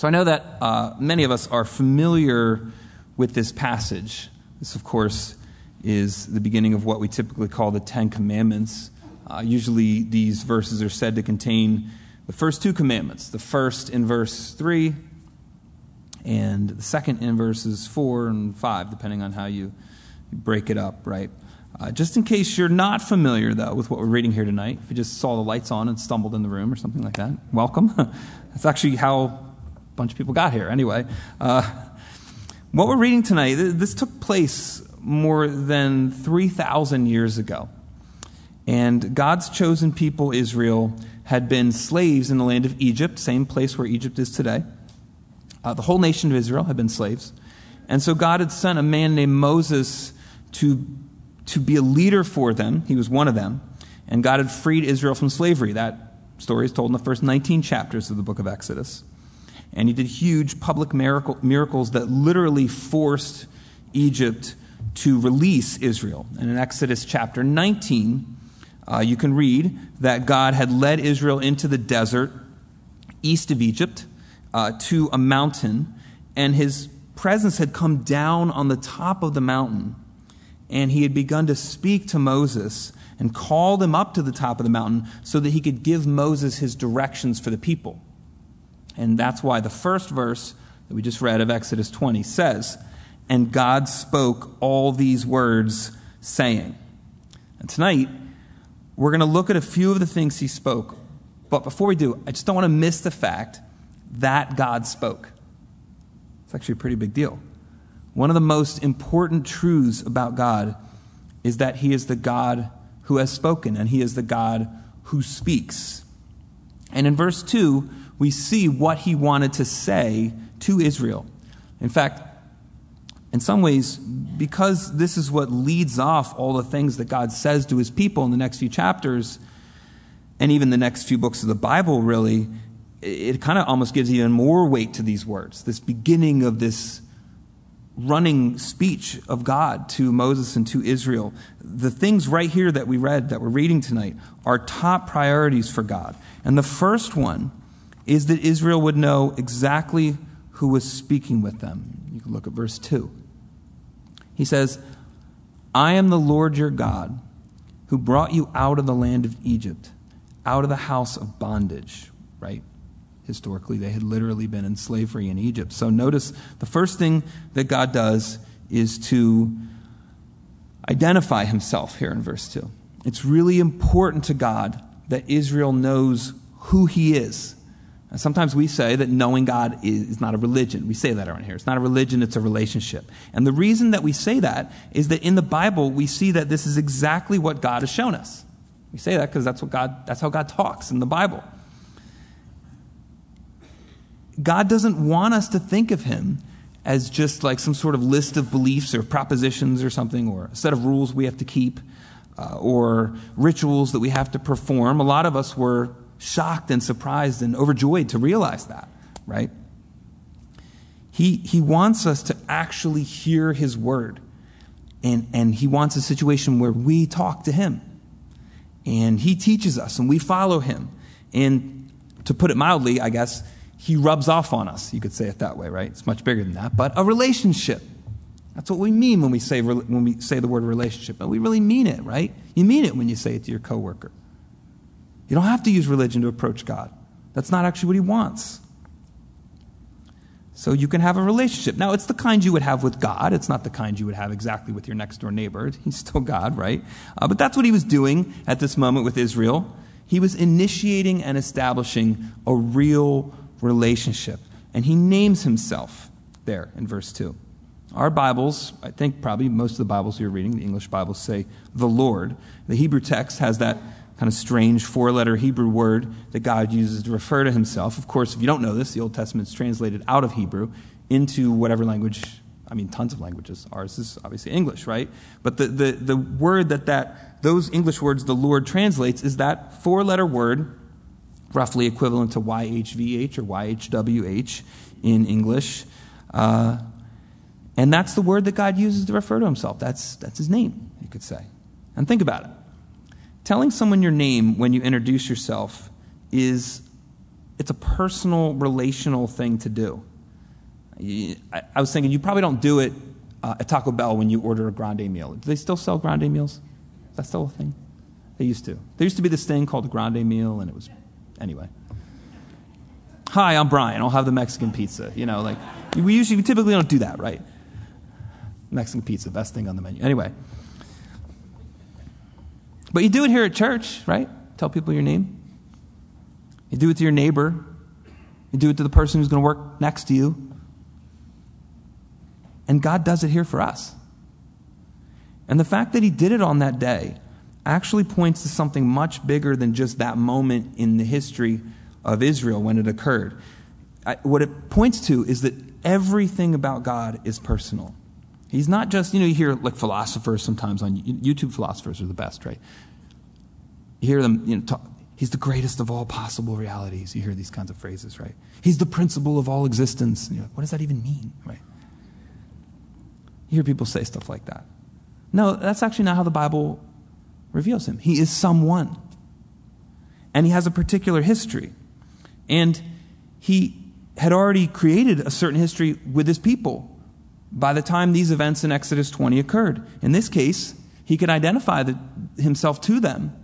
So I know that uh, many of us are familiar with this passage. This, of course, is the beginning of what we typically call the Ten Commandments. Uh, usually, these verses are said to contain the first two commandments the first in verse 3, and the second in verses 4 and 5, depending on how you break it up, right? Uh, just in case you're not familiar, though, with what we're reading here tonight, if you just saw the lights on and stumbled in the room or something like that, welcome. That's actually how bunch of people got here, anyway. Uh, what we're reading tonight, this took place more than 3,000 years ago. And God's chosen people, Israel, had been slaves in the land of Egypt, same place where Egypt is today. Uh, the whole nation of Israel had been slaves. And so God had sent a man named Moses to, to be a leader for them. He was one of them. And God had freed Israel from slavery. That story is told in the first 19 chapters of the book of Exodus. And he did huge public miracle, miracles that literally forced Egypt to release Israel. And in Exodus chapter 19, uh, you can read that God had led Israel into the desert east of Egypt uh, to a mountain, and his presence had come down on the top of the mountain, and he had begun to speak to Moses and called him up to the top of the mountain so that he could give Moses his directions for the people. And that's why the first verse that we just read of Exodus 20 says, And God spoke all these words, saying. And tonight, we're going to look at a few of the things he spoke. But before we do, I just don't want to miss the fact that God spoke. It's actually a pretty big deal. One of the most important truths about God is that He is the God who has spoken, and He is the God who speaks. And in verse 2, we see what He wanted to say to Israel. In fact, in some ways, because this is what leads off all the things that God says to His people in the next few chapters, and even the next few books of the Bible, really, it kind of almost gives even more weight to these words, this beginning of this running speech of God to Moses and to Israel. The things right here that we read, that we're reading tonight, are top priorities for God. And the first one is that Israel would know exactly who was speaking with them. You can look at verse 2. He says, I am the Lord your God who brought you out of the land of Egypt, out of the house of bondage, right? historically. They had literally been in slavery in Egypt. So notice the first thing that God does is to identify himself here in verse 2. It's really important to God that Israel knows who he is. And sometimes we say that knowing God is not a religion. We say that around here. It's not a religion, it's a relationship. And the reason that we say that is that in the Bible, we see that this is exactly what God has shown us. We say that because that's what God that's how God talks in the Bible. God doesn't want us to think of him as just like some sort of list of beliefs or propositions or something, or a set of rules we have to keep, uh, or rituals that we have to perform. A lot of us were shocked and surprised and overjoyed to realize that, right? He, he wants us to actually hear his word. And, and he wants a situation where we talk to him. And he teaches us and we follow him. And to put it mildly, I guess, he rubs off on us. You could say it that way, right? It's much bigger than that. But a relationship. That's what we mean when we say, when we say the word relationship. But we really mean it, right? You mean it when you say it to your coworker. You don't have to use religion to approach God. That's not actually what he wants. So you can have a relationship. Now, it's the kind you would have with God. It's not the kind you would have exactly with your next door neighbor. He's still God, right? Uh, but that's what he was doing at this moment with Israel. He was initiating and establishing a real relationship. And he names himself there in verse 2. Our Bibles, I think probably most of the Bibles you're reading, the English Bibles say the Lord. The Hebrew text has that kind of strange four letter Hebrew word that God uses to refer to himself. Of course, if you don't know this, the Old Testament is translated out of Hebrew into whatever language, I mean, tons of languages. Ours is obviously English, right? But the, the, the word that, that those English words the Lord translates is that four letter word roughly equivalent to YHVH or YHWH in English. Uh, and that's the word that God uses to refer to himself. That's, that's his name, you could say. And think about it. Telling someone your name when you introduce yourself is it's a personal, relational thing to do. I, was thinking you probably don't do it uh, at Taco Bell when you order a grande meal. Do they still sell grande meals? Is that still a thing? They used to. There used to be this thing called a grande meal, and it was, anyway. Hi, I'm Brian. I'll have the Mexican pizza. You know, like, we usually, we typically don't do that, right? Mexican pizza, best thing on the menu. Anyway. But you do it here at church, right? Tell people your name. You do it to your neighbor. You do it to the person who's going to work next to you. And God does it here for us. And the fact that He did it on that day actually points to something much bigger than just that moment in the history of Israel when it occurred. I, what it points to is that everything about God is personal. He's not just, you know, you hear like philosophers sometimes on YouTube, philosophers are the best, right? You hear them, you know, talk, he's the greatest of all possible realities. You hear these kinds of phrases, right? He's the principle of all existence. And you're like, what does that even mean, right? You hear people say stuff like that. No, that's actually not how the Bible reveals him. He is someone. And he has a particular history. And he had already created a certain history with his people by the time these events in Exodus 20 occurred. In this case, he could identify the, himself to them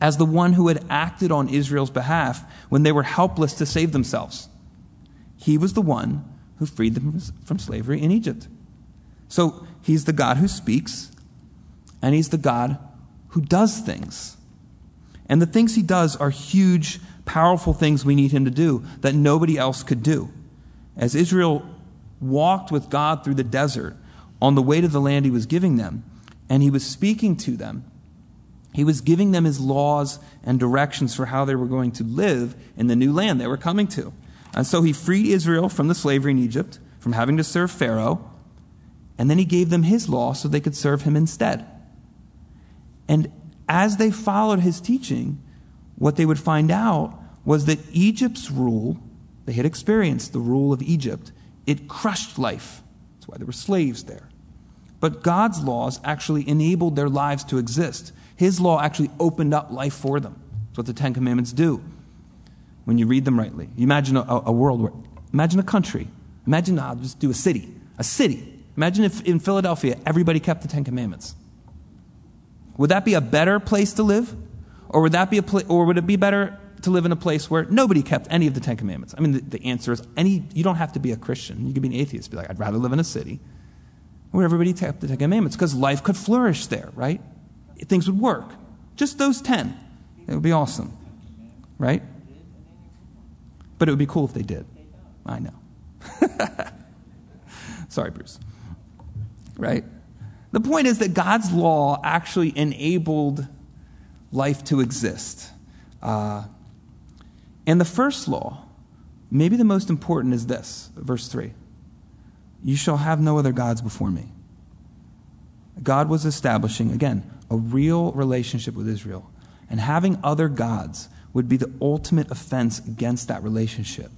as the one who had acted on Israel's behalf when they were helpless to save themselves. He was the one who freed them from slavery in Egypt. So he's the God who speaks, and he's the God who does things. And the things he does are huge, powerful things we need him to do that nobody else could do. As Israel walked with God through the desert on the way to the land he was giving them, and he was speaking to them, he was giving them his laws and directions for how they were going to live in the new land they were coming to. And so he freed Israel from the slavery in Egypt, from having to serve Pharaoh, and then he gave them his law so they could serve him instead. And as they followed his teaching, what they would find out was that Egypt's rule, they had experienced the rule of Egypt, it crushed life. That's why there were slaves there. But God's laws actually enabled their lives to exist. His law actually opened up life for them. That's what the Ten Commandments do when you read them rightly. You imagine a, a world where, imagine a country. Imagine, I'll just do a city. A city. Imagine if in Philadelphia everybody kept the Ten Commandments. Would that be a better place to live? Or would, that be a pla- or would it be better to live in a place where nobody kept any of the Ten Commandments? I mean, the, the answer is any, you don't have to be a Christian. You could be an atheist. Be like, I'd rather live in a city where everybody kept the Ten Commandments because life could flourish there, right? Things would work. Just those 10. It would be awesome, right? But it would be cool if they did. I know. Sorry, Bruce. Right? The point is that God's law actually enabled life to exist. Uh, and the first law, maybe the most important, is this verse 3 You shall have no other gods before me. God was establishing, again, a real relationship with Israel. And having other gods would be the ultimate offense against that relationship.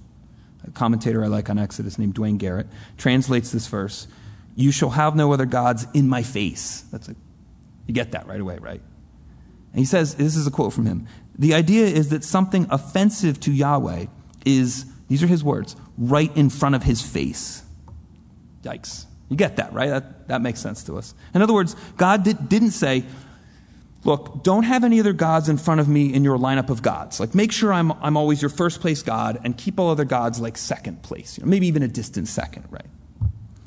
A commentator I like on Exodus named Duane Garrett translates this verse you shall have no other gods in my face. That's a, you get that right away, right? And he says, this is a quote from him. The idea is that something offensive to Yahweh is, these are his words, right in front of his face. Yikes. You get that, right? That, that makes sense to us. In other words, God did, didn't say, look, don't have any other gods in front of me in your lineup of gods. Like, make sure I'm, I'm always your first place God and keep all other gods like second place, you know, maybe even a distant second, right?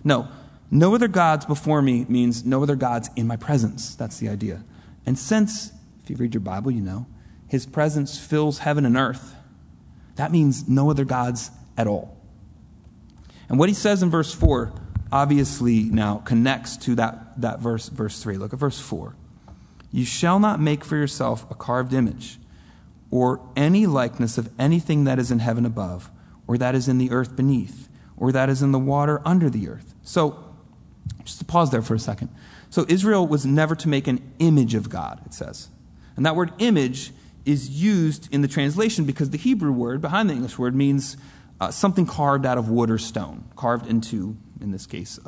No, no other gods before me means no other gods in my presence. That's the idea. And since, if you read your Bible, you know, his presence fills heaven and earth, that means no other gods at all. And what he says in verse 4 obviously now connects to that, that verse, verse 3. Look at verse 4. You shall not make for yourself a carved image or any likeness of anything that is in heaven above, or that is in the earth beneath, or that is in the water under the earth. So, just to pause there for a second. So Israel was never to make an image of God, it says. And that word image is used in the translation because the Hebrew word behind the English word means uh, something carved out of wood or stone, carved into, in this case,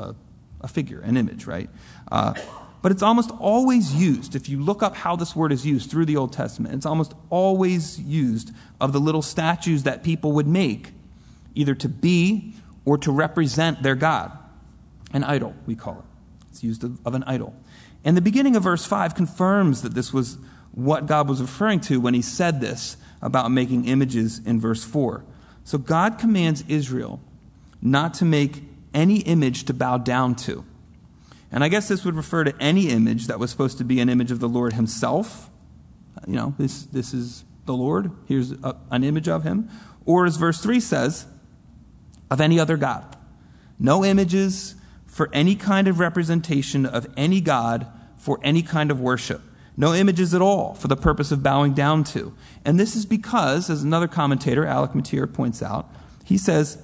a figure, an image, right? Uh, but it's almost always used. If you look up how this word is used through the Old Testament, it's almost always used of the little statues that people would make, either to be or to represent their God. An idol, we call it. It's used of, of an idol. And the beginning of verse 5 confirms that this was what God was referring to when he said this about making images in verse 4. So God commands Israel not to make any image to bow down to. And I guess this would refer to any image that was supposed to be an image of the Lord himself. You know, this, this is the Lord. Here's a, an image of him. Or as verse 3 says, of any other God. No images for any kind of representation of any God for any kind of worship. No images at all for the purpose of bowing down to. And this is because, as another commentator, Alec Motyer, points out, he says,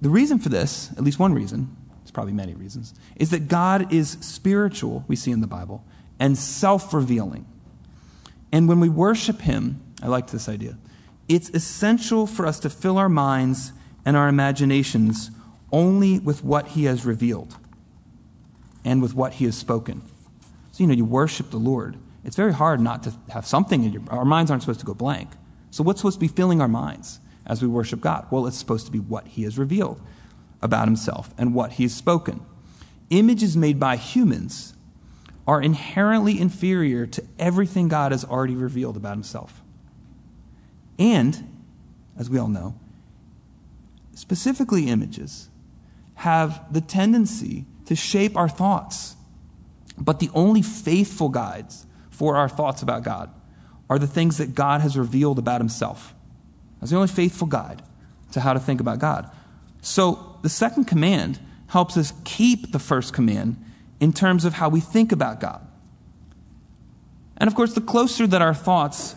the reason for this, at least one reason, there's probably many reasons, is that God is spiritual, we see in the Bible, and self revealing. And when we worship Him, I like this idea, it's essential for us to fill our minds and our imaginations only with what He has revealed and with what He has spoken. So, you know, you worship the Lord. It's very hard not to have something in your our minds aren't supposed to go blank. So what's supposed to be filling our minds as we worship God? Well, it's supposed to be what He has revealed about himself and what he has spoken. Images made by humans are inherently inferior to everything God has already revealed about himself. And, as we all know, specifically images have the tendency to shape our thoughts. But the only faithful guides for our thoughts about God are the things that God has revealed about himself. That's the only faithful guide to how to think about God. So the second command helps us keep the first command in terms of how we think about God. And of course, the closer that our thoughts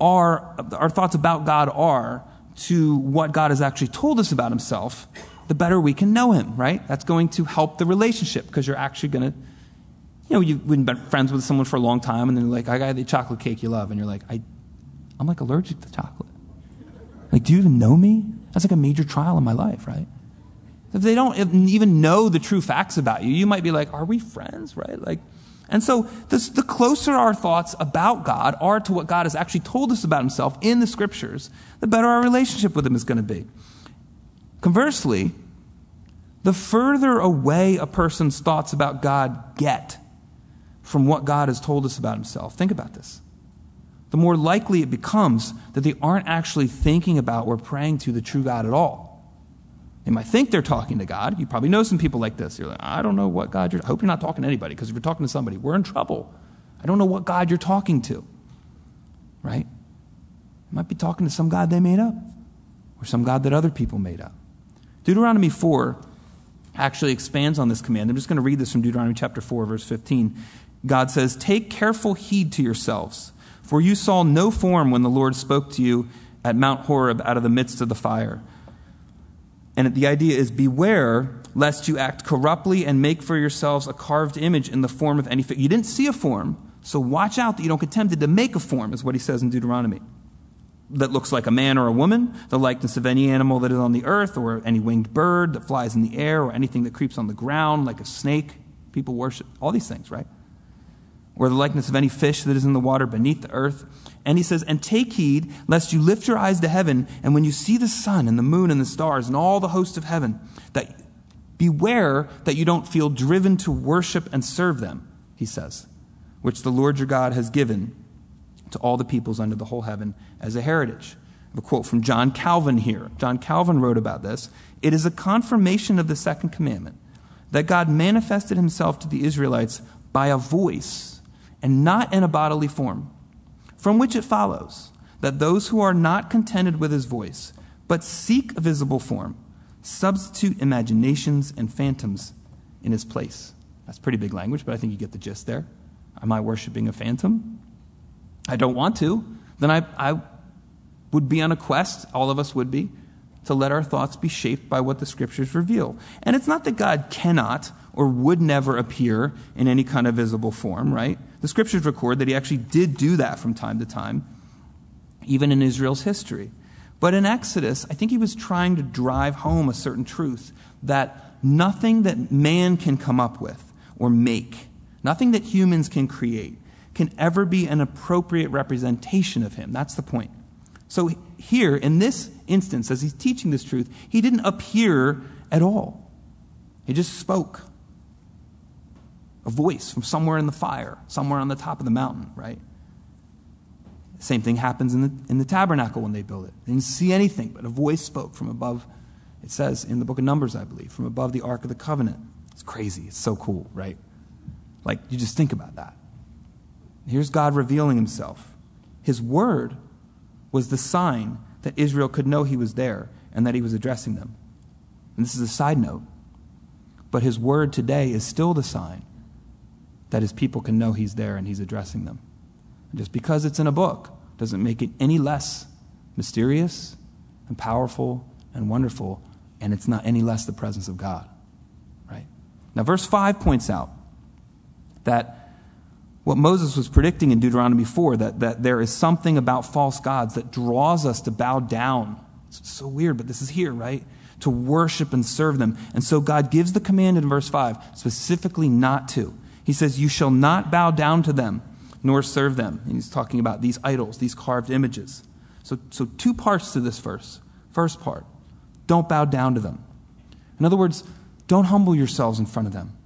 are, our thoughts about God are to what God has actually told us about himself, the better we can know him, right? That's going to help the relationship because you're actually going to, you know, you've been friends with someone for a long time and then they're like, I got the chocolate cake you love. And you're like, I, I'm like allergic to chocolate. Like, do you even know me? That's like a major trial in my life, right? If they don't even know the true facts about you, you might be like, are we friends, right? Like, and so this, the closer our thoughts about God are to what God has actually told us about himself in the scriptures, the better our relationship with him is going to be. Conversely, the further away a person's thoughts about God get from what God has told us about himself, think about this the more likely it becomes that they aren't actually thinking about or praying to the true God at all. They might think they're talking to God. You probably know some people like this. You're like, I don't know what God you're. I hope you're not talking to anybody because if you're talking to somebody, we're in trouble. I don't know what God you're talking to. Right? You might be talking to some God they made up or some God that other people made up. Deuteronomy 4 actually expands on this command. I'm just going to read this from Deuteronomy chapter 4, verse 15. God says, Take careful heed to yourselves for you saw no form when the Lord spoke to you at Mount Horeb out of the midst of the fire. And the idea is beware lest you act corruptly and make for yourselves a carved image in the form of any. You didn't see a form, so watch out that you don't get tempted to make a form, is what he says in Deuteronomy. That looks like a man or a woman, the likeness of any animal that is on the earth, or any winged bird that flies in the air, or anything that creeps on the ground, like a snake. People worship all these things, right? Or the likeness of any fish that is in the water beneath the earth. And he says, And take heed, lest you lift your eyes to heaven, and when you see the sun and the moon and the stars and all the host of heaven, that beware that you don't feel driven to worship and serve them, he says, which the Lord your God has given to all the peoples under the whole heaven as a heritage. I have a quote from John Calvin here. John Calvin wrote about this. It is a confirmation of the second commandment that God manifested himself to the Israelites by a voice and not in a bodily form, from which it follows that those who are not contented with his voice, but seek a visible form, substitute imaginations and phantoms in his place. That's pretty big language, but I think you get the gist there. Am I worshiping a phantom? I don't want to. Then I, I would be on a quest, all of us would be, to let our thoughts be shaped by what the scriptures reveal. And it's not that God cannot or would never appear in any kind of visible form, right? The scriptures record that he actually did do that from time to time, even in Israel's history. But in Exodus, I think he was trying to drive home a certain truth that nothing that man can come up with or make nothing that humans can create, can ever be an appropriate representation of him. That's the point. So, here, in this instance, as he's teaching this truth, he didn't appear at all. He just spoke. A voice from somewhere in the fire, somewhere on the top of the mountain, right? Same thing happens in the, in the tabernacle when they build it. They didn't see anything, but a voice spoke from above. It says in the book of Numbers, I believe, from above the Ark of the Covenant. It's crazy. It's so cool, right? Like, you just think about that. Here's God revealing himself. His word was the sign that Israel could know he was there and that he was addressing them. And this is a side note. But his word today is still the sign that his people can know he's there and he's addressing them. And just because it's in a book doesn't make it any less mysterious and powerful and wonderful, and it's not any less the presence of God. Right? Now, verse 5 points out that what Moses was predicting in Deuteronomy 4 that, that there is something about false gods that draws us to bow down. It's so weird, but this is here, right? To worship and serve them. And so God gives the command in verse 5 specifically not to. He says, You shall not bow down to them, nor serve them. And he's talking about these idols, these carved images. So, so two parts to this verse. First part, don't bow down to them. In other words, don't humble yourselves in front of them.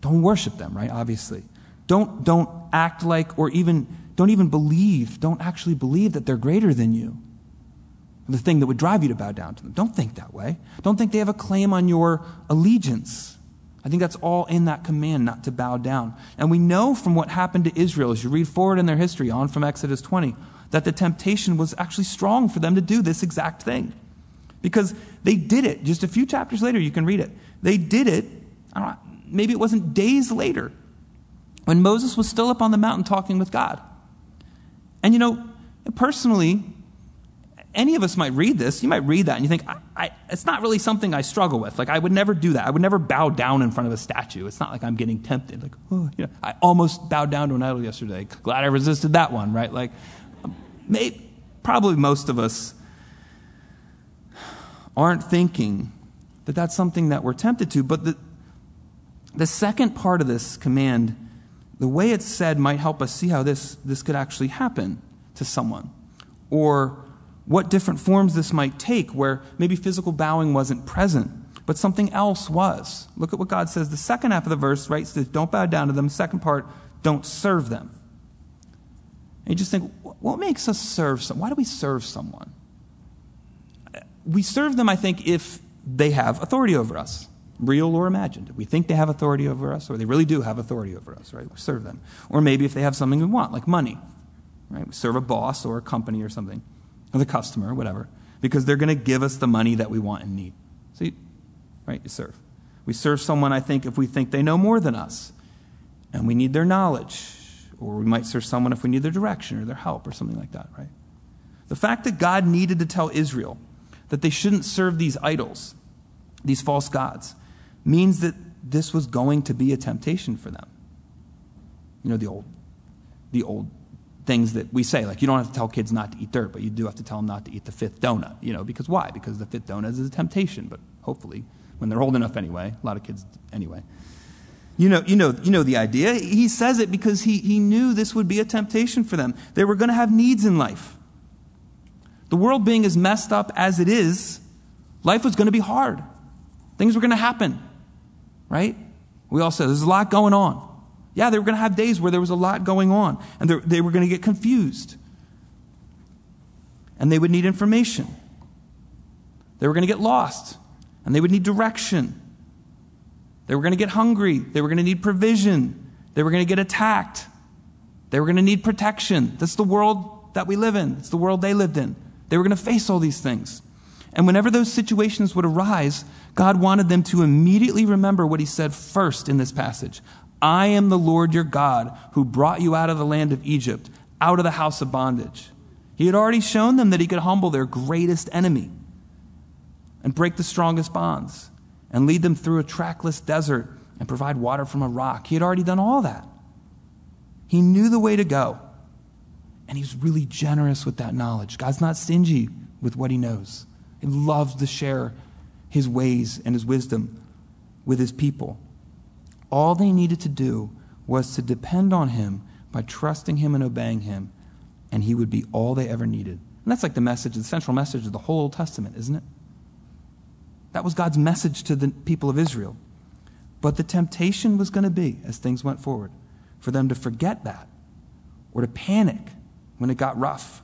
Don't worship them, right? Obviously. Don't, don't act like, or even, don't even believe, don't actually believe that they're greater than you. The thing that would drive you to bow down to them. Don't think that way. Don't think they have a claim on your allegiance. I think that's all in that command not to bow down. And we know from what happened to Israel, as you read forward in their history, on from Exodus 20, that the temptation was actually strong for them to do this exact thing. Because they did it. Just a few chapters later, you can read it. They did it, know, maybe it wasn't days later, when Moses was still up on the mountain talking with God. And you know, personally, any of us might read this. You might read that and you think, I, I, it's not really something I struggle with. Like, I would never do that. I would never bow down in front of a statue. It's not like I'm getting tempted. Like, oh, you know, I almost bowed down to an idol yesterday. Glad I resisted that one, right? Like, um, maybe, probably most of us aren't thinking that that's something that we're tempted to. But the, the second part of this command, the way it's said, might help us see how this, this could actually happen to someone. Or what different forms this might take, where maybe physical bowing wasn't present, but something else was. Look at what God says. The second half of the verse, right, says, Don't bow down to them. Second part, don't serve them. And you just think, what makes us serve someone? Why do we serve someone? We serve them, I think, if they have authority over us, real or imagined. We think they have authority over us, or they really do have authority over us, right? We serve them. Or maybe if they have something we want, like money, right? We serve a boss or a company or something or the customer, whatever, because they're going to give us the money that we want and need. See, right, you serve. We serve someone, I think, if we think they know more than us and we need their knowledge. Or we might serve someone if we need their direction or their help or something like that, right? The fact that God needed to tell Israel that they shouldn't serve these idols, these false gods, means that this was going to be a temptation for them. You know, the old, the old things that we say. Like, you don't have to tell kids not to eat dirt, but you do have to tell them not to eat the fifth donut. You know, because why? Because the fifth donut is a temptation, but hopefully, when they're old enough anyway, a lot of kids anyway. You know, you know, you know the idea. He says it because he, he knew this would be a temptation for them. They were going to have needs in life. The world being as messed up as it is, life was going to be hard. Things were going to happen, right? We all said there's a lot going on. Yeah, they were going to have days where there was a lot going on, and they were going to get confused. And they would need information. They were going to get lost, and they would need direction. They were going to get hungry. They were going to need provision. They were going to get attacked. They were going to need protection. That's the world that we live in. It's the world they lived in. They were going to face all these things. And whenever those situations would arise, God wanted them to immediately remember what he said first in this passage I am the Lord your God who brought you out of the land of Egypt, out of the house of bondage. He had already shown them that he could humble their greatest enemy and break the strongest bonds and lead them through a trackless desert and provide water from a rock. He had already done all that. He knew the way to go. And he's really generous with that knowledge. God's not stingy with what he knows. He loves to share his ways and his wisdom with his people. All they needed to do was to depend on him by trusting him and obeying him, and he would be all they ever needed. And that's like the message, the central message of the whole Old Testament, isn't it? That was God's message to the people of Israel. But the temptation was going to be, as things went forward, for them to forget that or to panic when it got rough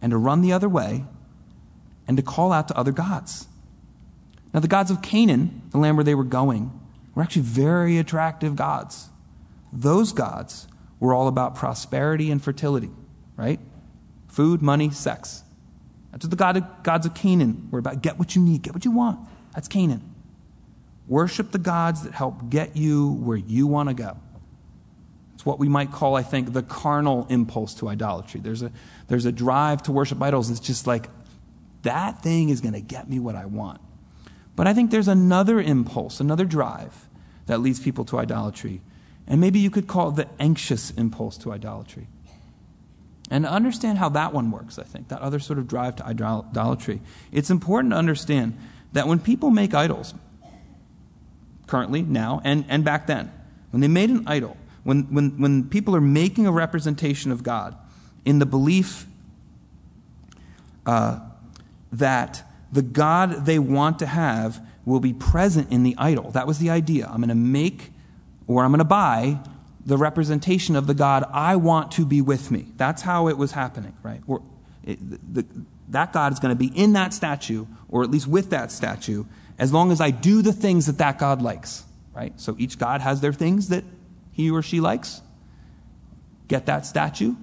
and to run the other way and to call out to other gods. Now, the gods of Canaan, the land where they were going, were actually very attractive gods. Those gods were all about prosperity and fertility, right? Food, money, sex. That's what the God of, gods of Canaan were about. Get what you need, get what you want. That's Canaan. Worship the gods that help get you where you want to go. It's what we might call, I think, the carnal impulse to idolatry. There's a, there's a drive to worship idols. It's just like, that thing is going to get me what I want. But I think there's another impulse, another drive that leads people to idolatry. And maybe you could call it the anxious impulse to idolatry. And to understand how that one works, I think, that other sort of drive to idolatry, it's important to understand that when people make idols, currently, now, and, and back then, when they made an idol, when, when, when people are making a representation of God in the belief uh, that the God they want to have will be present in the idol. That was the idea. I'm going to make or I'm going to buy the representation of the God I want to be with me. That's how it was happening, right? Or it, the, that God is going to be in that statue, or at least with that statue, as long as I do the things that that God likes, right? So each God has their things that he or she likes. Get that statue.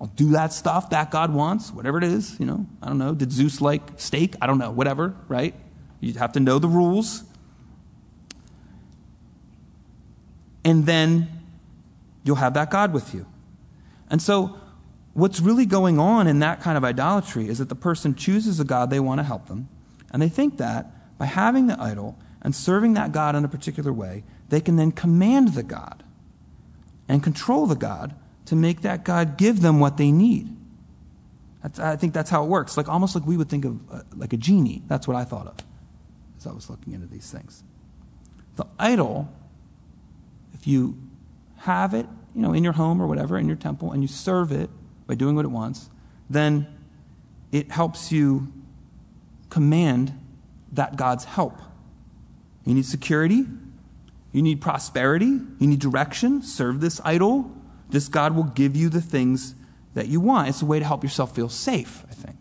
I'll do that stuff that God wants, whatever it is, you know. I don't know. Did Zeus like steak? I don't know. Whatever, right? You have to know the rules. And then you'll have that God with you. And so, what's really going on in that kind of idolatry is that the person chooses a God they want to help them, and they think that by having the idol and serving that God in a particular way, they can then command the God and control the God to make that God give them what they need. That's, I think that's how it works. Like almost like we would think of uh, like a genie. That's what I thought of as I was looking into these things. The idol, if you have it, you know, in your home or whatever, in your temple, and you serve it by doing what it wants, then it helps you command that God's help. You need security, you need prosperity. You need direction. Serve this idol. This God will give you the things that you want. It's a way to help yourself feel safe, I think.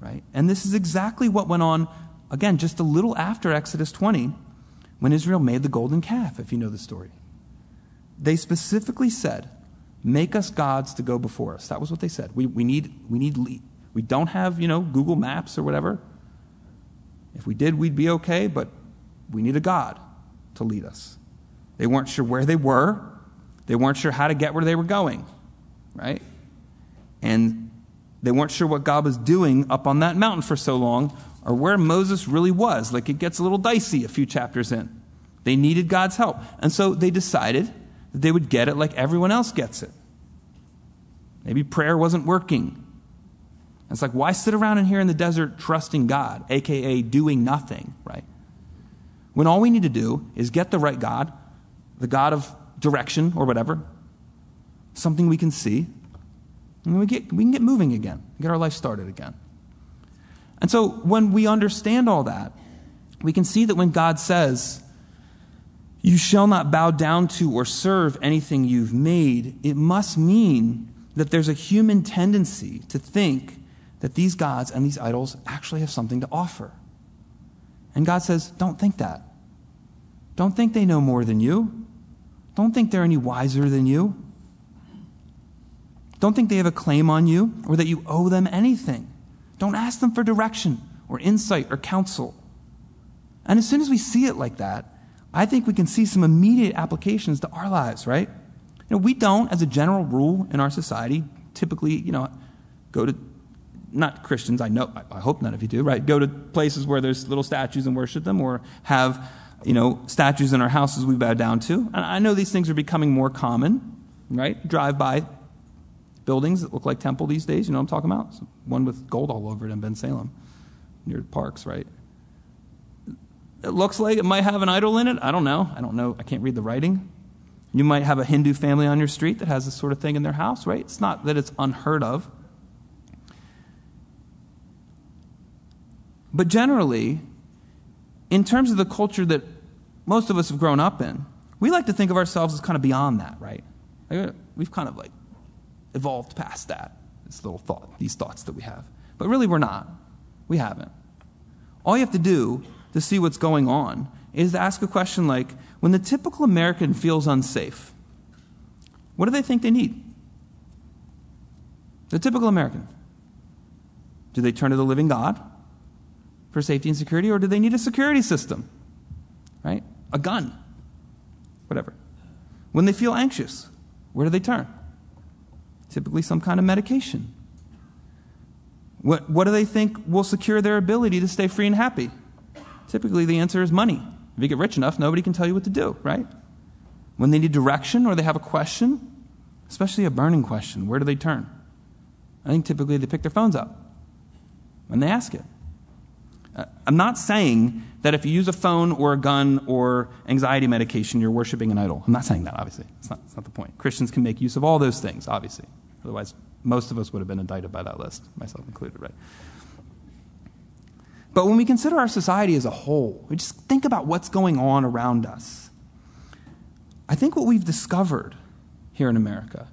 Right? And this is exactly what went on, again, just a little after Exodus 20, when Israel made the golden calf, if you know the story. They specifically said, Make us gods to go before us. That was what they said. We, we need, we need, we don't have, you know, Google Maps or whatever. If we did, we'd be okay, but we need a God to lead us. They weren't sure where they were, they weren't sure how to get where they were going, right? And they weren't sure what God was doing up on that mountain for so long or where Moses really was. Like it gets a little dicey a few chapters in. They needed God's help. And so they decided that they would get it like everyone else gets it. Maybe prayer wasn't working. It's like, why sit around in here in the desert trusting God, aka doing nothing, right? When all we need to do is get the right God, the God of direction or whatever, something we can see, and we, get, we can get moving again, get our life started again. And so when we understand all that, we can see that when God says, You shall not bow down to or serve anything you've made, it must mean that there's a human tendency to think that these gods and these idols actually have something to offer. And God says, Don't think that. Don't think they know more than you. Don't think they're any wiser than you. Don't think they have a claim on you or that you owe them anything. Don't ask them for direction or insight or counsel. And as soon as we see it like that, I think we can see some immediate applications to our lives, right? You know, we don't, as a general rule in our society, typically, you know, go to not Christians, I know, I hope none of you do, right? Go to places where there's little statues and worship them, or have, you know, statues in our houses we bow down to. And I know these things are becoming more common, right? Drive by buildings that look like temple these days, you know what I'm talking about? One with gold all over it in Bensalem, near parks, right? It looks like it might have an idol in it. I don't know. I don't know. I can't read the writing. You might have a Hindu family on your street that has this sort of thing in their house, right? It's not that it's unheard of. But generally, in terms of the culture that most of us have grown up in, we like to think of ourselves as kind of beyond that, right? Uh, we've kind of like evolved past that, this little thought, these thoughts that we have. But really, we're not. We haven't. All you have to do to see what's going on is to ask a question like when the typical American feels unsafe, what do they think they need? The typical American. Do they turn to the living God for safety and security, or do they need a security system? Right? A gun. Whatever. When they feel anxious, where do they turn? Typically, some kind of medication. What, what do they think will secure their ability to stay free and happy? Typically, the answer is money. If you get rich enough, nobody can tell you what to do, right? When they need direction or they have a question, especially a burning question, where do they turn? I think typically they pick their phones up when they ask it. I'm not saying that if you use a phone or a gun or anxiety medication, you're worshiping an idol. I'm not saying that, obviously. That's not, not the point. Christians can make use of all those things, obviously. Otherwise, most of us would have been indicted by that list, myself included, right? But when we consider our society as a whole, we just think about what's going on around us. I think what we've discovered here in America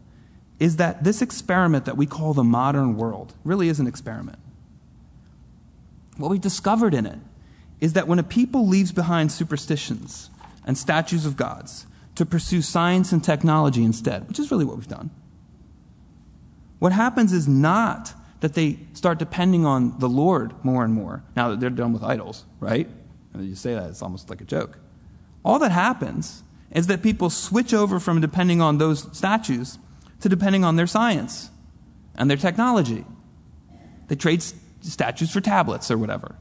is that this experiment that we call the modern world really is an experiment. What we've discovered in it is that when a people leaves behind superstitions and statues of gods to pursue science and technology instead, which is really what we've done, what happens is not that they start depending on the Lord more and more now that they're done with idols, right? And you say that, it's almost like a joke. All that happens is that people switch over from depending on those statues to depending on their science and their technology. They trade statues for tablets or whatever,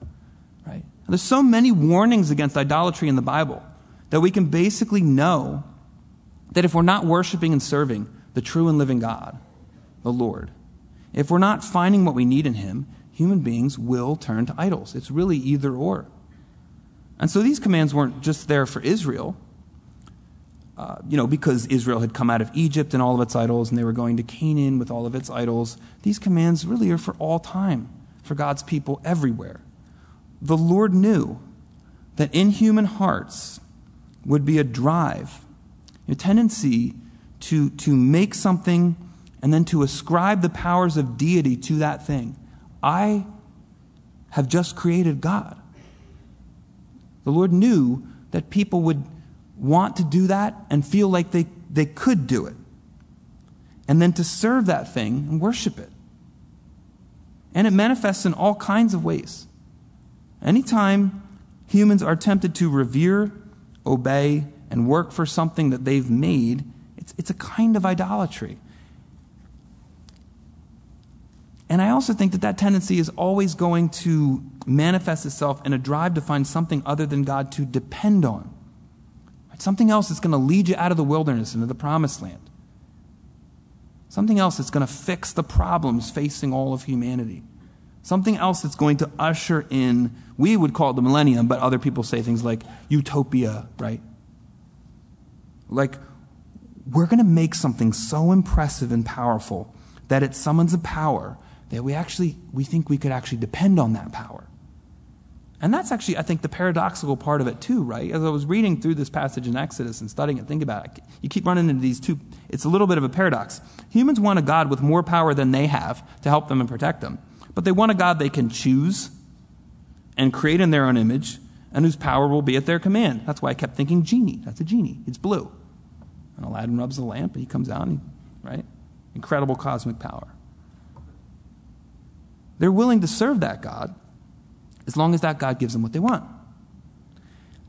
right? And there's so many warnings against idolatry in the Bible that we can basically know that if we're not worshiping and serving the true and living God, the Lord, if we're not finding what we need in Him, human beings will turn to idols. It's really either or. And so these commands weren't just there for Israel, uh, you know, because Israel had come out of Egypt and all of its idols, and they were going to Canaan with all of its idols. These commands really are for all time, for God's people everywhere. The Lord knew that in human hearts would be a drive, a tendency to, to make something and then to ascribe the powers of deity to that thing. I have just created God. The Lord knew that people would want to do that and feel like they, they could do it. And then to serve that thing and worship it. And it manifests in all kinds of ways. Anytime humans are tempted to revere, obey, and work for something that they've made, it's, it's a kind of idolatry. And I also think that that tendency is always going to manifest itself in a drive to find something other than God to depend on. Something else that's going to lead you out of the wilderness into the promised land. Something else that's going to fix the problems facing all of humanity. Something else that's going to usher in, we would call it the millennium, but other people say things like utopia, right? Like, we're going to make something so impressive and powerful that it summons a power that we actually we think we could actually depend on that power. And that's actually, I think, the paradoxical part of it too, right? As I was reading through this passage in Exodus and studying it, think about it. You keep running into these two. It's a little bit of a paradox. Humans want a God with more power than they have to help them and protect them, but they want a God they can choose and create in their own image and whose power will be at their command. That's why I kept thinking genie. That's a genie. It's blue. And Aladdin rubs the lamp and he comes out, and he, right? Incredible cosmic power. They're willing to serve that God as long as that God gives them what they want.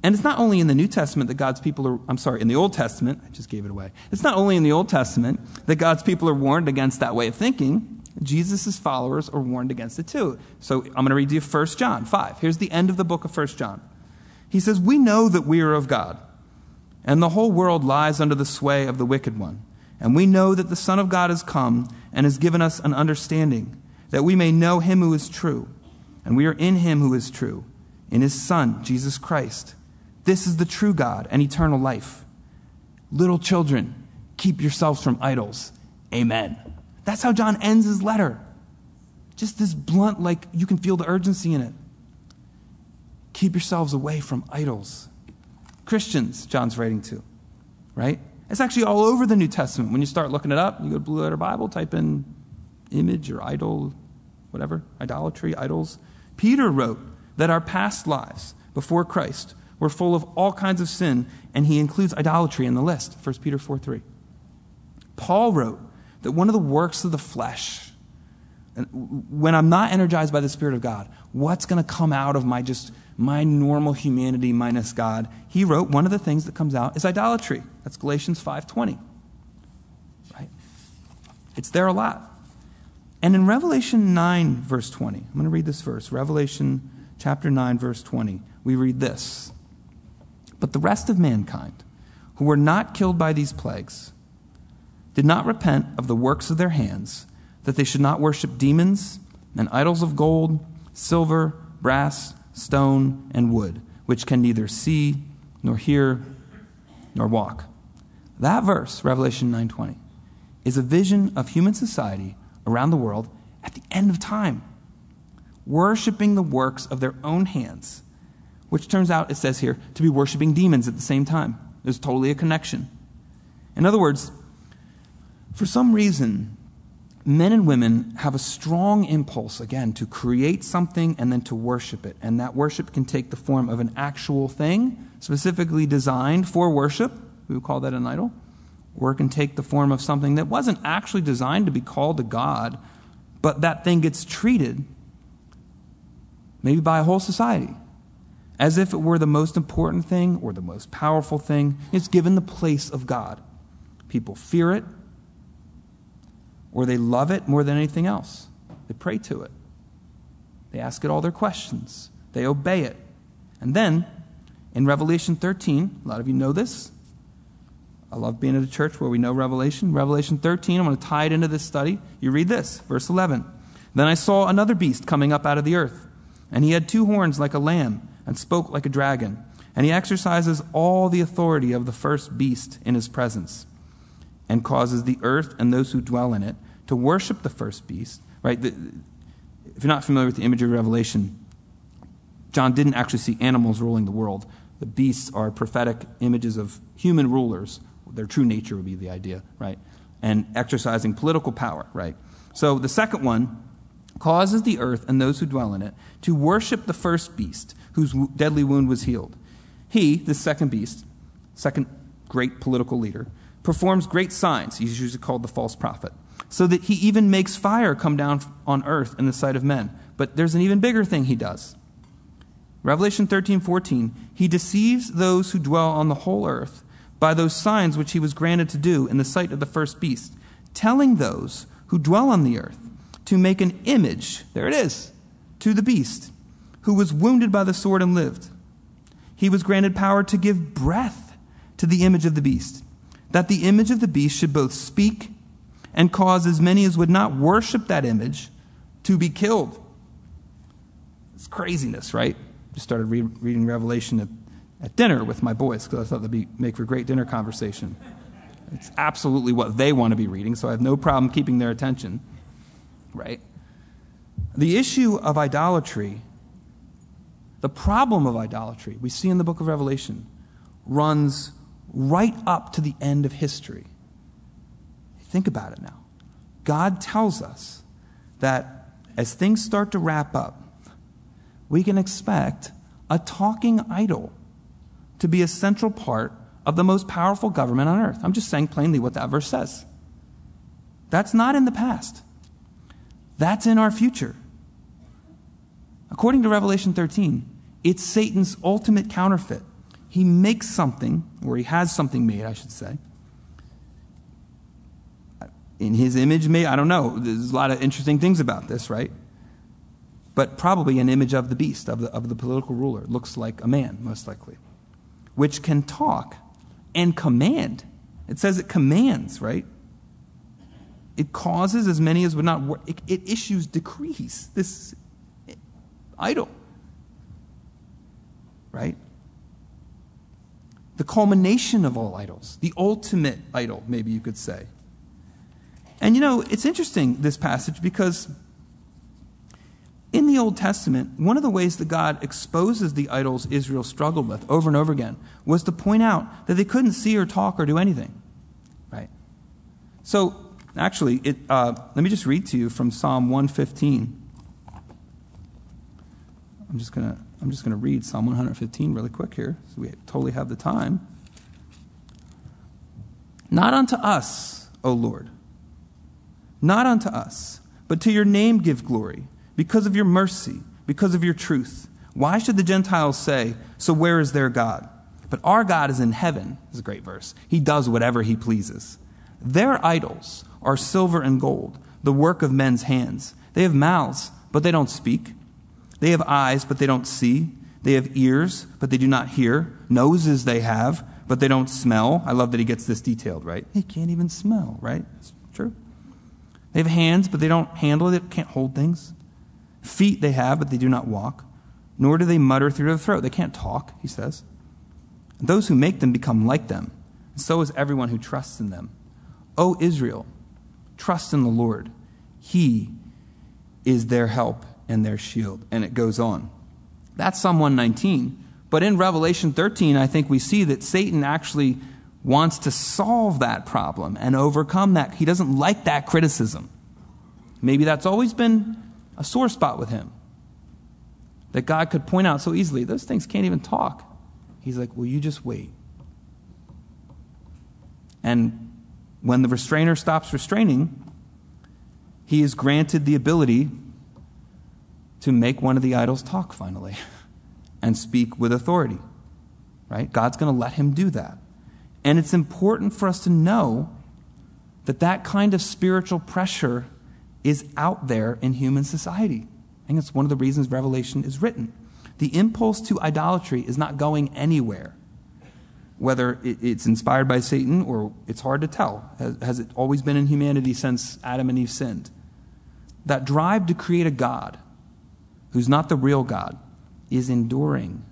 And it's not only in the New Testament that God's people are, I'm sorry, in the Old Testament, I just gave it away. It's not only in the Old Testament that God's people are warned against that way of thinking. Jesus' followers are warned against it too. So I'm going to read you 1 John 5. Here's the end of the book of 1 John. He says, We know that we are of God, and the whole world lies under the sway of the wicked one. And we know that the Son of God has come and has given us an understanding that we may know him who is true. And we are in him who is true, in his Son, Jesus Christ. This is the true God and eternal life. Little children, keep yourselves from idols. Amen. That's how John ends his letter. Just this blunt, like you can feel the urgency in it. Keep yourselves away from idols. Christians, John's writing to, right? It's actually all over the New Testament. When you start looking it up, you go to Blue Letter Bible, type in image or idol, whatever, idolatry, idols. Peter wrote that our past lives before Christ were full of all kinds of sin, and he includes idolatry in the list, 1 Peter 4 3. Paul wrote that one of the works of the flesh, when I'm not energized by the Spirit of God, what's going to come out of my just my normal humanity minus God? He wrote one of the things that comes out is idolatry. That's Galatians 5:20. Right? It's there a lot. And in Revelation 9 verse 20, I'm going to read this verse. Revelation chapter 9 verse 20. We read this. But the rest of mankind who were not killed by these plagues did not repent of the works of their hands, that they should not worship demons and idols of gold, silver, brass, stone, and wood, which can neither see nor hear nor walk. That verse, Revelation 9:20, is a vision of human society around the world at the end of time, worshiping the works of their own hands, which turns out, it says here, to be worshiping demons at the same time. There's totally a connection. In other words, for some reason, men and women have a strong impulse, again, to create something and then to worship it. And that worship can take the form of an actual thing, specifically designed for worship. We would call that an idol. Or it can take the form of something that wasn't actually designed to be called a God, but that thing gets treated, maybe by a whole society, as if it were the most important thing or the most powerful thing. It's given the place of God. People fear it, or they love it more than anything else. They pray to it, they ask it all their questions, they obey it. And then, in Revelation 13, a lot of you know this. I love being at a church where we know Revelation. Revelation 13, I'm going to tie it into this study. You read this, verse 11. Then I saw another beast coming up out of the earth, and he had two horns like a lamb, and spoke like a dragon. And he exercises all the authority of the first beast in his presence, and causes the earth and those who dwell in it to worship the first beast, right? The, if you're not familiar with the imagery of Revelation, John didn't actually see animals ruling the world. The beasts are prophetic images of human rulers. Their true nature would be the idea, right? And exercising political power, right? So the second one causes the earth and those who dwell in it to worship the first beast whose deadly wound was healed. He, the second beast, second great political leader, performs great signs. He's usually called the false prophet so that he even makes fire come down on earth in the sight of men. But there's an even bigger thing he does. Revelation 13, 14, he deceives those who dwell on the whole earth by those signs which he was granted to do in the sight of the first beast, telling those who dwell on the earth to make an image, there it is, to the beast, who was wounded by the sword and lived. He was granted power to give breath to the image of the beast, that the image of the beast should both speak and cause as many as would not worship that image to be killed. It's craziness, right? Just started re- reading Revelation at, dinner with my boys because I thought that'd be, make for great dinner conversation. It's absolutely what they want to be reading, so I have no problem keeping their attention, right? The issue of idolatry, the problem of idolatry, we see in the book of Revelation, runs right up to the end of history. Think about it now. God tells us that as things start to wrap up, we can expect a talking idol to be a central part of the most powerful government on earth. I'm just saying plainly what that verse says. That's not in the past, that's in our future. According to Revelation 13, it's Satan's ultimate counterfeit. He makes something, or he has something made, I should say, in his image, maybe, I don't know. There's a lot of interesting things about this, right? But probably an image of the beast, of the, of the political ruler. Looks like a man, most likely, which can talk and command. It says it commands, right? It causes as many as would not work. It, it issues decrees. This idol, right? the culmination of all idols, the ultimate idol, maybe you could say. And you know, it's interesting, this passage, because in the Old Testament, one of the ways that God exposes the idols Israel struggled with over and over again was to point out that they couldn't see or talk or do anything. Right? So, actually, it, uh, let me just read to you from Psalm 115. I'm just going to I'm just going to read Psalm 115 really quick here, so we totally have the time. Not unto us, O Lord, not unto us, but to your name give glory, because of your mercy, because of your truth. Why should the Gentiles say, So where is their God? But our God is in heaven. This is a great verse. He does whatever he pleases. Their idols are silver and gold, the work of men's hands. They have mouths, but they don't speak. They have eyes, but they don't see. They have ears, but they do not hear. Noses they have, but they don't smell. I love that he gets this detailed, right? They can't even smell, right? It's true. They have hands, but they don't handle it, can't hold things. Feet they have, but they do not walk. Nor do they mutter through their throat. They can't talk, he says. Those who make them become like them. And so is everyone who trusts in them. O Israel, trust in the Lord. He is their help and their shield. And it goes on. That's Psalm 119. But in Revelation 13, I think we see that Satan actually wants to solve that problem and overcome that. He doesn't like that criticism. Maybe that's always been a sore spot with him. That God could point out so easily, those things can't even talk. He's like, Will you just wait? And when the restrainer stops restraining, he is granted the ability to make one of the idols talk finally and speak with authority. Right? God's going to let him do that. And it's important for us to know that that kind of spiritual pressure is out there in human society. I think it's one of the reasons Revelation is written. The impulse to idolatry is not going anywhere. Whether it's inspired by Satan or it's hard to tell. Has it always been in humanity since Adam and Eve sinned? That drive to create a God who's not the real God, is enduring.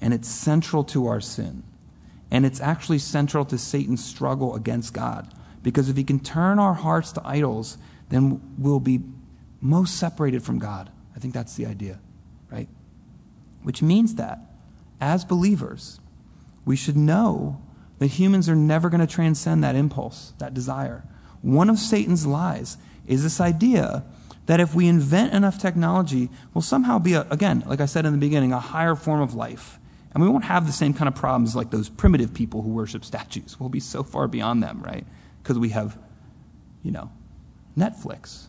And it's central to our sin. And it's actually central to Satan's struggle against God. Because if he can turn our hearts to idols, then we'll be most separated from God. I think that's the idea, right? Which means that as believers, we should know that humans are never going to transcend that impulse, that desire. One of Satan's lies is this idea that if we invent enough technology, we'll somehow be, a, again, like I said in the beginning, a higher form of life. And we won't have the same kind of problems like those primitive people who worship statues. We'll be so far beyond them, right? Because we have, you know, Netflix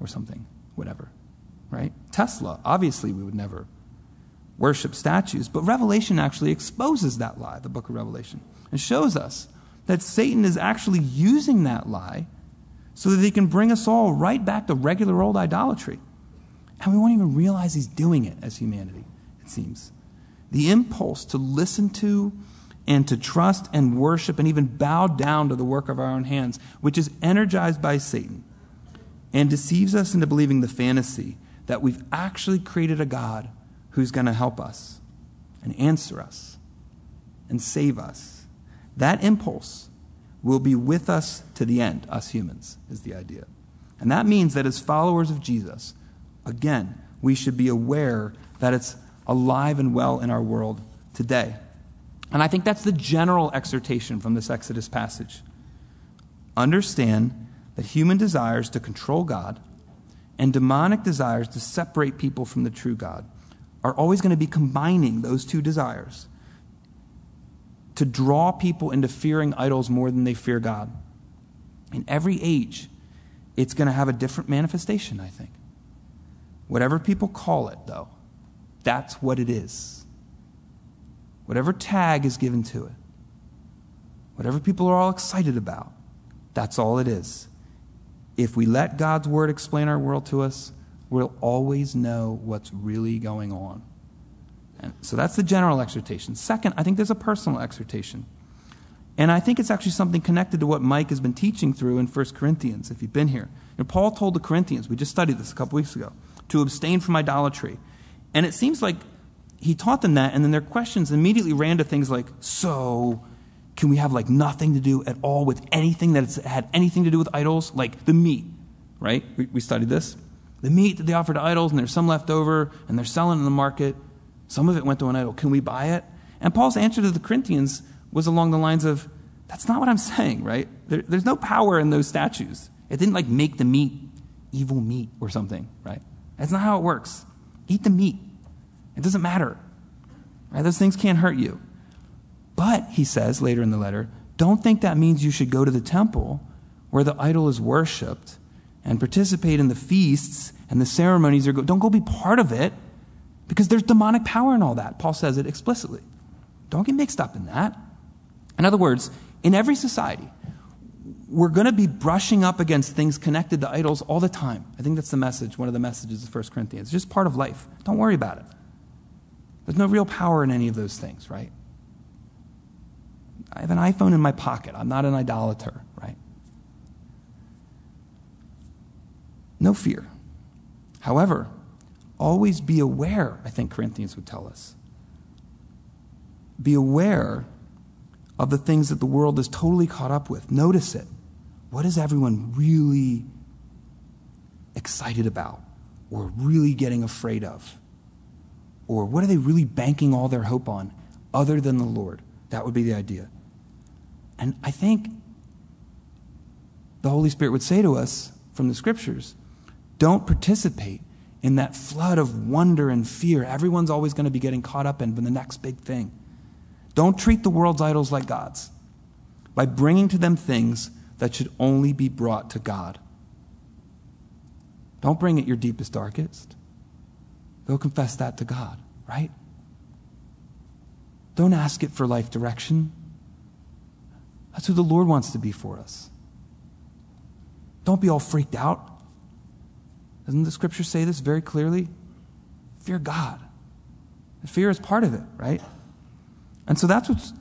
or something, whatever, right? Tesla, obviously, we would never worship statues. But Revelation actually exposes that lie, the book of Revelation, and shows us that Satan is actually using that lie so that he can bring us all right back to regular old idolatry. And we won't even realize he's doing it as humanity, it seems. The impulse to listen to and to trust and worship and even bow down to the work of our own hands, which is energized by Satan and deceives us into believing the fantasy that we've actually created a God who's going to help us and answer us and save us. That impulse will be with us to the end, us humans, is the idea. And that means that as followers of Jesus, again, we should be aware that it's alive and well in our world today. And I think that's the general exhortation from this Exodus passage. Understand that human desires to control God and demonic desires to separate people from the true God are always going to be combining those two desires to draw people into fearing idols more than they fear God. In every age, it's going to have a different manifestation, I think. Whatever people call it, though, that's what it is. Whatever tag is given to it, whatever people are all excited about, that's all it is. If we let God's word explain our world to us, we'll always know what's really going on. And so that's the general exhortation. Second, I think there's a personal exhortation. And I think it's actually something connected to what Mike has been teaching through in 1 Corinthians, if you've been here. And Paul told the Corinthians, we just studied this a couple weeks ago, to abstain from idolatry. And it seems like he taught them that, and then their questions immediately ran to things like, so can we have like nothing to do at all with anything that had anything to do with idols? Like the meat, right? We, we studied this. The meat that they offer to idols, and there's some left over, and they're selling in the market. Some of it went to an idol. Can we buy it? And Paul's answer to the Corinthians was along the lines of, that's not what I'm saying, right? There, there's no power in those statues. It didn't like make the meat evil meat or something, right? That's not how it works. Eat the meat. It doesn't matter. Right? Those things can't hurt you. But, he says later in the letter, don't think that means you should go to the temple where the idol is worshiped and participate in the feasts and the ceremonies. Go, don't go be part of it because there's demonic power in all that. Paul says it explicitly. Don't get mixed up in that. In other words, in every society, we're going to be brushing up against things connected to idols all the time. I think that's the message, one of the messages of 1 Corinthians. It's just part of life. Don't worry about it. There's no real power in any of those things, right? I have an iPhone in my pocket. I'm not an idolater, right? No fear. However, always be aware, I think Corinthians would tell us. Be aware of the things that the world is totally caught up with. Notice it. What is everyone really excited about or really getting afraid of? Or what are they really banking all their hope on other than the Lord? That would be the idea. And I think the Holy Spirit would say to us from the scriptures don't participate in that flood of wonder and fear everyone's always going to be getting caught up in the next big thing. Don't treat the world's idols like gods by bringing to them things that should only be brought to God. Don't bring it your deepest, darkest. Go confess that to God, right? Don't ask it for life direction. That's who the Lord wants to be for us. Don't be all freaked out. Doesn't the scripture say this very clearly? Fear God. Fear is part of it, right? And so that's what's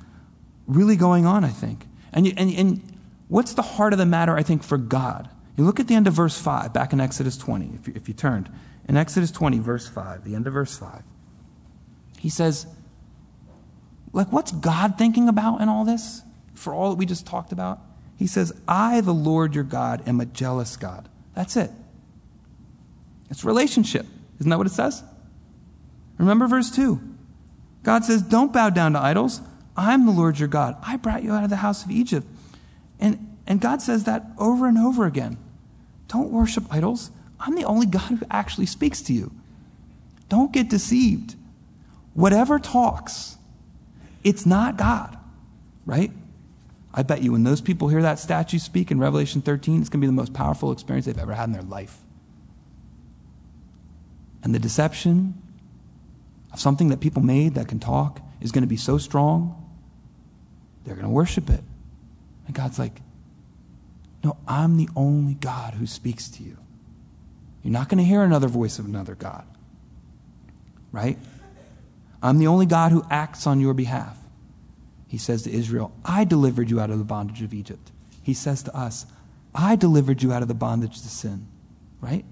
really going on, I think. And, you, and, and What's the heart of the matter, I think, for God? You look at the end of verse 5, back in Exodus 20, if you, if you turned. In Exodus 20, verse 5, the end of verse 5, he says, like, what's God thinking about in all this? For all that we just talked about? He says, I, the Lord your God, am a jealous God. That's it. It's relationship. Isn't that what it says? Remember verse 2. God says, Don't bow down to idols. I'm the Lord your God. I brought you out of the house of Egypt. And, and God says that over and over again. Don't worship idols. I'm the only God who actually speaks to you. Don't get deceived. Whatever talks, it's not God, right? I bet you when those people hear that statue speak in Revelation 13, it's going to be the most powerful experience they've ever had in their life. And the deception of something that people made that can talk is going to be so strong, they're going to worship it. And God's like, No, I'm the only God who speaks to you. You're not going to hear another voice of another God. Right? I'm the only God who acts on your behalf. He says to Israel, I delivered you out of the bondage of Egypt. He says to us, I delivered you out of the bondage to sin. Right?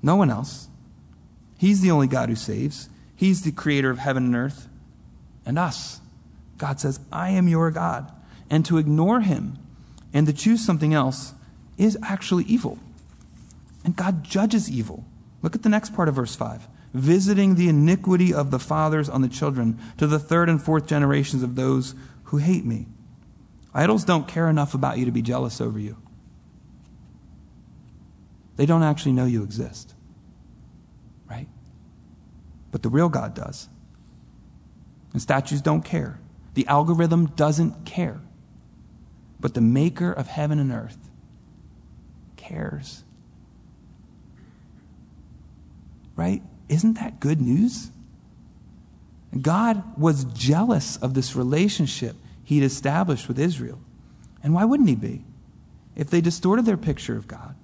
No one else. He's the only God who saves. He's the creator of heaven and earth and us. God says, I am your God and to ignore him and to choose something else is actually evil. And God judges evil. Look at the next part of verse 5 visiting the iniquity of the fathers on the children to the third and fourth generations of those who hate me. Idols don't care enough about you to be jealous over you. They don't actually know you exist. Right? But the real God does. And statues don't care. The algorithm doesn't care. But the maker of heaven and earth cares. Right? Isn't that good news? God was jealous of this relationship he'd established with Israel. And why wouldn't he be? If they distorted their picture of God,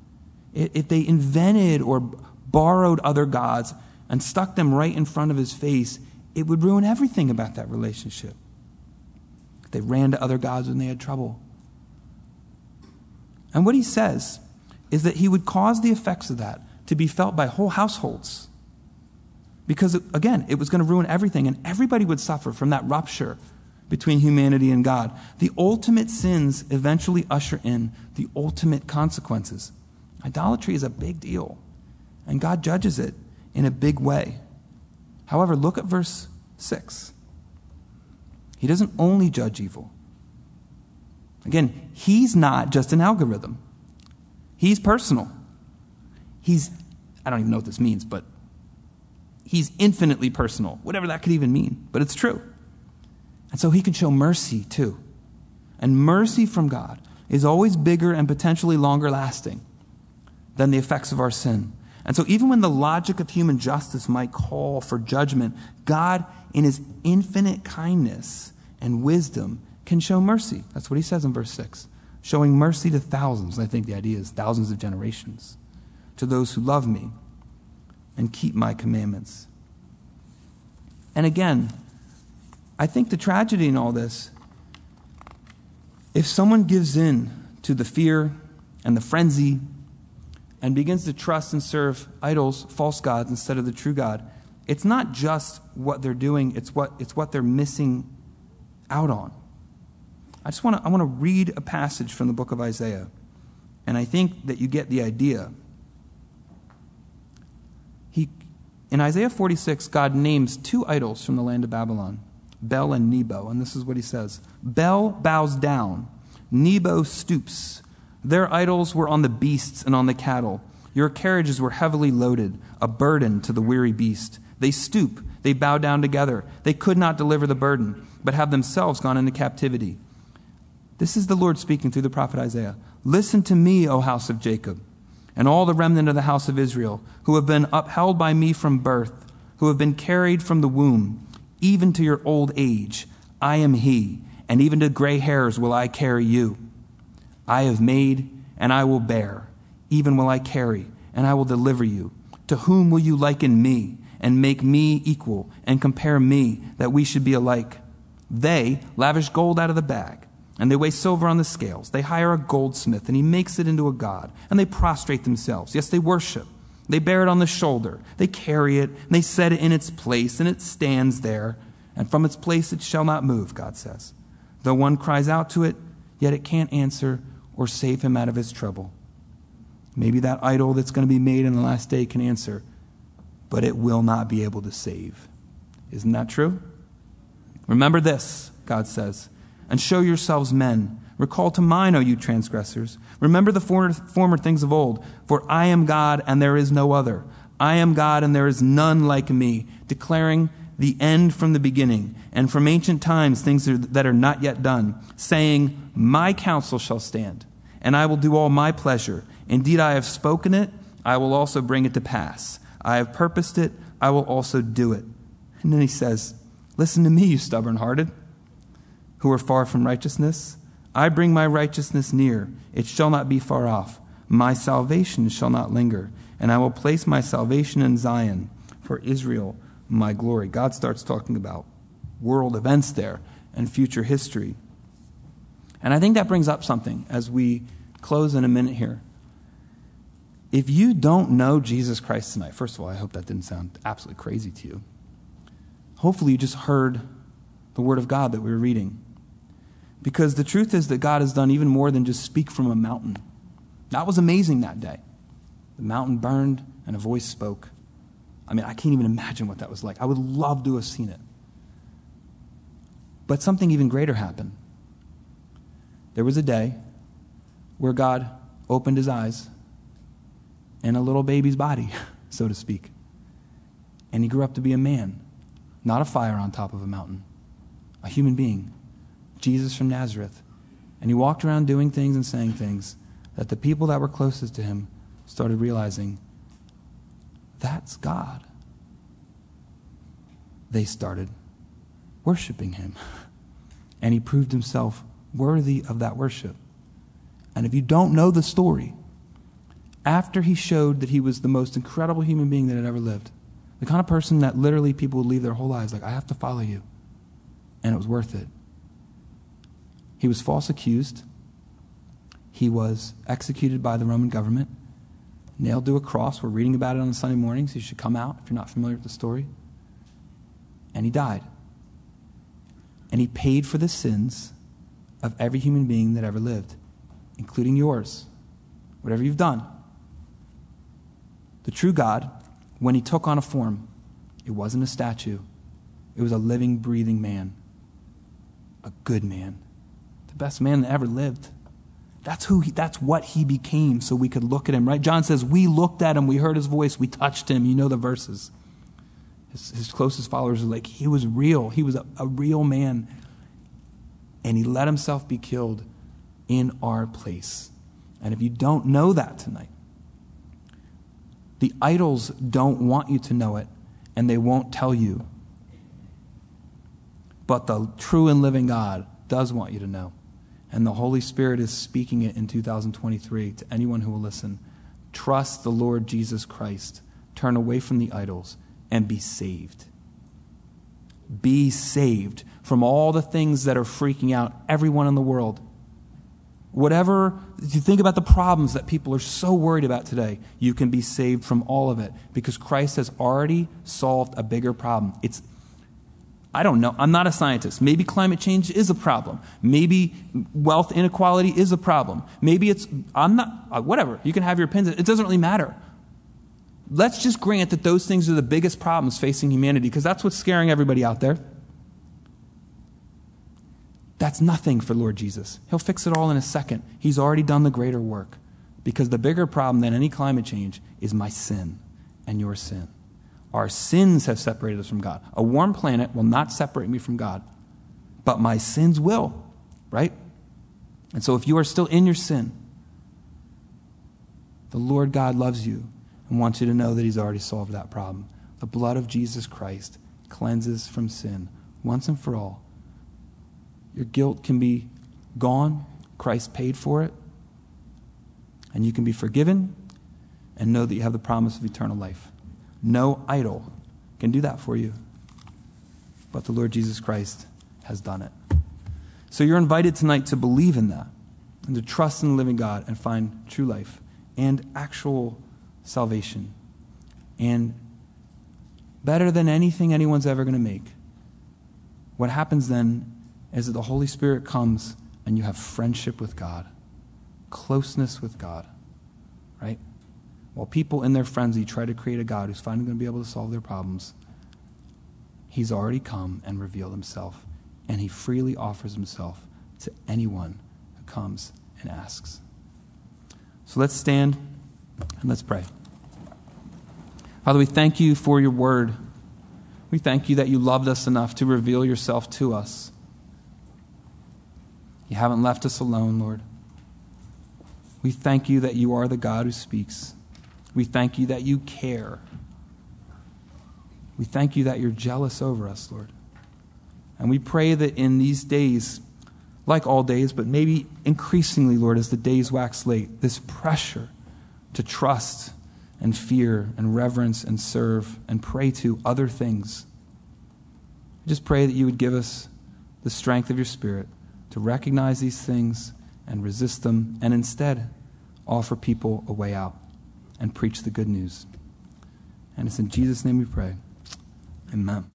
if they invented or borrowed other gods and stuck them right in front of his face, it would ruin everything about that relationship. They ran to other gods when they had trouble. And what he says is that he would cause the effects of that to be felt by whole households. Because, again, it was going to ruin everything, and everybody would suffer from that rupture between humanity and God. The ultimate sins eventually usher in the ultimate consequences. Idolatry is a big deal, and God judges it in a big way. However, look at verse 6. He doesn't only judge evil. Again, he's not just an algorithm, he's personal. He's, I don't even know what this means, but he's infinitely personal, whatever that could even mean, but it's true. And so he can show mercy too. And mercy from God is always bigger and potentially longer lasting than the effects of our sin. And so, even when the logic of human justice might call for judgment, God, in his infinite kindness and wisdom, can show mercy. That's what he says in verse 6 showing mercy to thousands. I think the idea is thousands of generations to those who love me and keep my commandments. And again, I think the tragedy in all this, if someone gives in to the fear and the frenzy and begins to trust and serve idols, false gods, instead of the true God, it's not just what they're doing, it's what, it's what they're missing out on. I just want to I want to read a passage from the book of Isaiah, and I think that you get the idea. He, in Isaiah 46, God names two idols from the land of Babylon, Bel and Nebo, and this is what he says Bel bows down, Nebo stoops. Their idols were on the beasts and on the cattle. Your carriages were heavily loaded, a burden to the weary beast. They stoop, they bow down together. They could not deliver the burden, but have themselves gone into captivity. This is the Lord speaking through the prophet Isaiah. Listen to me, O house of Jacob, and all the remnant of the house of Israel, who have been upheld by me from birth, who have been carried from the womb, even to your old age. I am he, and even to gray hairs will I carry you. I have made, and I will bear, even will I carry, and I will deliver you. To whom will you liken me, and make me equal, and compare me, that we should be alike? They lavish gold out of the bag and they weigh silver on the scales. They hire a goldsmith, and he makes it into a god. And they prostrate themselves. Yes, they worship. They bear it on the shoulder. They carry it, and they set it in its place, and it stands there. And from its place it shall not move, God says. Though one cries out to it, yet it can't answer or save him out of his trouble. Maybe that idol that's going to be made in the last day can answer, but it will not be able to save. Isn't that true? Remember this, God says and show yourselves men. Recall to mind, O you transgressors. Remember the former, former things of old. For I am God, and there is no other. I am God, and there is none like me, declaring the end from the beginning, and from ancient times things that are not yet done, saying, My counsel shall stand, and I will do all my pleasure. Indeed, I have spoken it, I will also bring it to pass. I have purposed it, I will also do it. And then he says, Listen to me, you stubborn hearted who are far from righteousness. I bring my righteousness near, it shall not be far off. My salvation shall not linger, and I will place my salvation in Zion for Israel, my glory. God starts talking about world events there and future history. And I think that brings up something as we close in a minute here. If you don't know Jesus Christ tonight, first of all, I hope that didn't sound absolutely crazy to you. Hopefully, you just heard the Word of God that we were reading. Because the truth is that God has done even more than just speak from a mountain. That was amazing that day. The mountain burned and a voice spoke. I mean, I can't even imagine what that was like. I would love to have seen it. But something even greater happened. There was a day where God opened his eyes in a little baby's body, so to speak. And he grew up to be a man, not a fire on top of a mountain, a human being Jesus from Nazareth. And he walked around doing things and saying things that the people that were closest to him started realizing that's God. They started worshiping him. And he proved himself worthy of that worship. And if you don't know the story, after he showed that he was the most incredible human being that had ever lived, the kind of person that literally people would leave their whole lives like, I have to follow you. And it was worth it. He was false accused. He was executed by the Roman government. nailed to a cross. We're reading about it on Sunday mornings. You should come out if you're not familiar with the story. And he died. And he paid for the sins of every human being that ever lived, including yours, whatever you've done. The true God, when he took on a form, it wasn't a statue, it was a living, breathing man, a good man, the best man that ever lived. That's who he, that's what he became so we could look at him, right? John says, We looked at him, we heard his voice, we touched him. You know the verses. His, his closest followers are like, He was real. He was a, a real man. And he let himself be killed in our place. And if you don't know that tonight, the idols don't want you to know it, and they won't tell you. But the true and living God does want you to know. And the Holy Spirit is speaking it in 2023 to anyone who will listen. Trust the Lord Jesus Christ. Turn away from the idols and be saved. Be saved from all the things that are freaking out everyone in the world. Whatever, you think about the problems that people are so worried about today, you can be saved from all of it because Christ has already solved a bigger problem. It's I don't know. I'm not a scientist. Maybe climate change is a problem. Maybe wealth inequality is a problem. Maybe it's, I'm not, uh, whatever. You can have your opinions. It doesn't really matter. Let's just grant that those things are the biggest problems facing humanity because that's what's scaring everybody out there. That's nothing for Lord Jesus. He'll fix it all in a second. He's already done the greater work because the bigger problem than any climate change is my sin and your sin. Our sins have separated us from God. A warm planet will not separate me from God, but my sins will, right? And so if you are still in your sin, the Lord God loves you and wants you to know that He's already solved that problem. The blood of Jesus Christ cleanses from sin once and for all. Your guilt can be gone, Christ paid for it, and you can be forgiven and know that you have the promise of eternal life. No idol can do that for you. But the Lord Jesus Christ has done it. So you're invited tonight to believe in that and to trust in the living God and find true life and actual salvation. And better than anything anyone's ever going to make, what happens then is that the Holy Spirit comes and you have friendship with God, closeness with God, right? While people in their frenzy try to create a God who's finally going to be able to solve their problems, He's already come and revealed Himself, and He freely offers Himself to anyone who comes and asks. So let's stand and let's pray. Father, we thank you for your word. We thank you that you loved us enough to reveal yourself to us. You haven't left us alone, Lord. We thank you that you are the God who speaks. We thank you that you care. We thank you that you're jealous over us, Lord. And we pray that in these days, like all days, but maybe increasingly, Lord, as the days wax late, this pressure to trust and fear and reverence and serve and pray to other things. I just pray that you would give us the strength of your Spirit to recognize these things and resist them, and instead offer people a way out and preach the good news. And it's in Jesus' name we pray. Amen.